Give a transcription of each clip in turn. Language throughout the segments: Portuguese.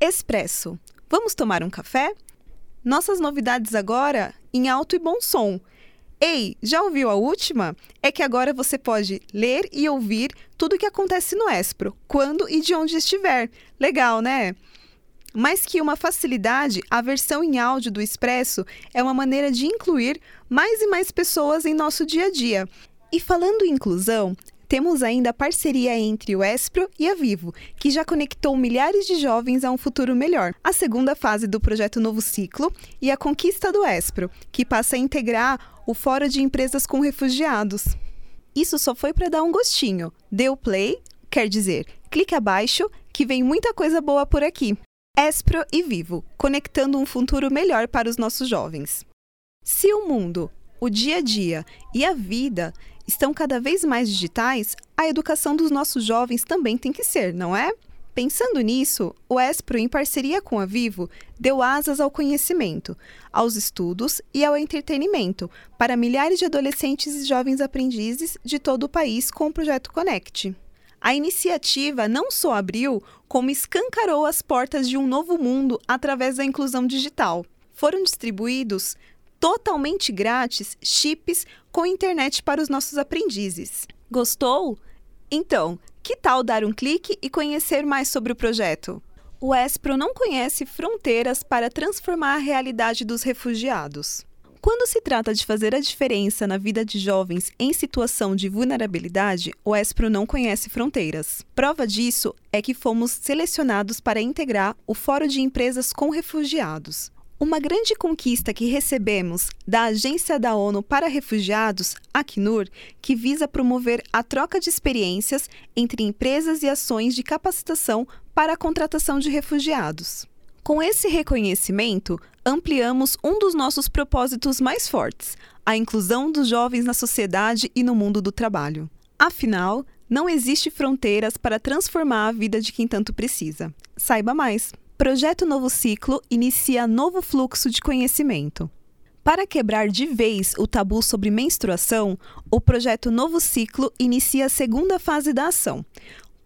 Expresso. Vamos tomar um café? Nossas novidades agora em alto e bom som. Ei, já ouviu a última? É que agora você pode ler e ouvir tudo o que acontece no Espro, quando e de onde estiver. Legal, né? Mais que uma facilidade, a versão em áudio do Expresso é uma maneira de incluir mais e mais pessoas em nosso dia a dia. E falando em inclusão, temos ainda a parceria entre o Espro e a Vivo, que já conectou milhares de jovens a um futuro melhor. A segunda fase do projeto Novo Ciclo e a conquista do Espro, que passa a integrar o Fórum de Empresas com Refugiados. Isso só foi para dar um gostinho. Deu play, quer dizer, clique abaixo que vem muita coisa boa por aqui. Espro e Vivo, conectando um futuro melhor para os nossos jovens. Se o mundo, o dia a dia e a vida estão cada vez mais digitais, a educação dos nossos jovens também tem que ser, não é? Pensando nisso, o Espro, em parceria com a Vivo, deu asas ao conhecimento, aos estudos e ao entretenimento para milhares de adolescentes e jovens aprendizes de todo o país com o projeto Connect. A iniciativa não só abriu, como escancarou as portas de um novo mundo através da inclusão digital. Foram distribuídos totalmente grátis chips com internet para os nossos aprendizes. Gostou? Então, que tal dar um clique e conhecer mais sobre o projeto? O Espro não conhece fronteiras para transformar a realidade dos refugiados. Quando se trata de fazer a diferença na vida de jovens em situação de vulnerabilidade, o Espro não conhece fronteiras. Prova disso é que fomos selecionados para integrar o Fórum de Empresas com Refugiados, uma grande conquista que recebemos da Agência da ONU para Refugiados, Acnur, que visa promover a troca de experiências entre empresas e ações de capacitação para a contratação de refugiados. Com esse reconhecimento, ampliamos um dos nossos propósitos mais fortes, a inclusão dos jovens na sociedade e no mundo do trabalho. Afinal, não existe fronteiras para transformar a vida de quem tanto precisa. Saiba mais! Projeto Novo Ciclo inicia novo fluxo de conhecimento. Para quebrar de vez o tabu sobre menstruação, o projeto Novo Ciclo inicia a segunda fase da ação,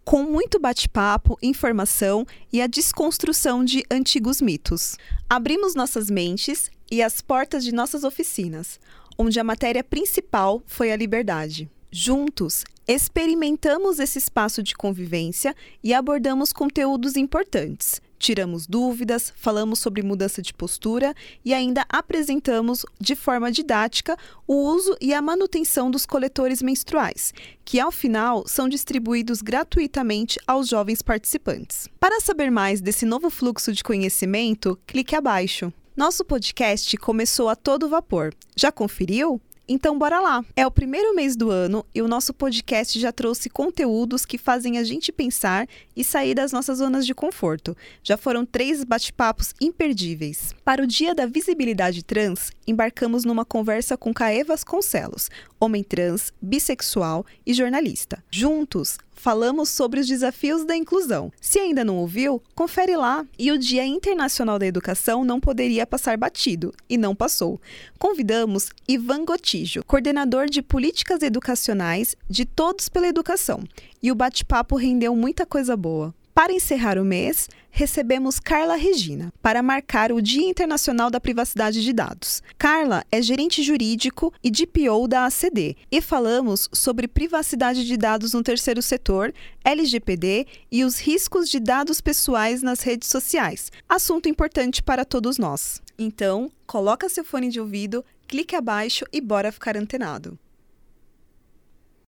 com muito bate-papo, informação e a desconstrução de antigos mitos. Abrimos nossas mentes e as portas de nossas oficinas, onde a matéria principal foi a liberdade. Juntos, experimentamos esse espaço de convivência e abordamos conteúdos importantes, tiramos dúvidas, falamos sobre mudança de postura e ainda apresentamos de forma didática o uso e a manutenção dos coletores menstruais, que ao final são distribuídos gratuitamente aos jovens participantes. Para saber mais desse novo fluxo de conhecimento, clique abaixo. Nosso podcast começou a todo vapor. Já conferiu? Então, bora lá! É o primeiro mês do ano e o nosso podcast já trouxe conteúdos que fazem a gente pensar e sair das nossas zonas de conforto. Já foram três bate-papos imperdíveis. Para o Dia da Visibilidade Trans, embarcamos numa conversa com Caê Vasconcelos, homem trans, bissexual e jornalista. Juntos, falamos sobre os desafios da inclusão. Se ainda não ouviu, confere lá. E o Dia Internacional da Educação não poderia passar batido, e não passou. Convidamos Ivan Gotijo, coordenador de políticas educacionais de Todos pela Educação, e o bate-papo rendeu muita coisa boa. Para encerrar o mês, recebemos Carla Regina para marcar o Dia Internacional da Privacidade de Dados. Carla é gerente jurídico e DPO da ACD e falamos sobre privacidade de dados no terceiro setor, LGPD e os riscos de dados pessoais nas redes sociais. Assunto importante para todos nós. Então, coloca seu fone de ouvido, clique abaixo e bora ficar antenado.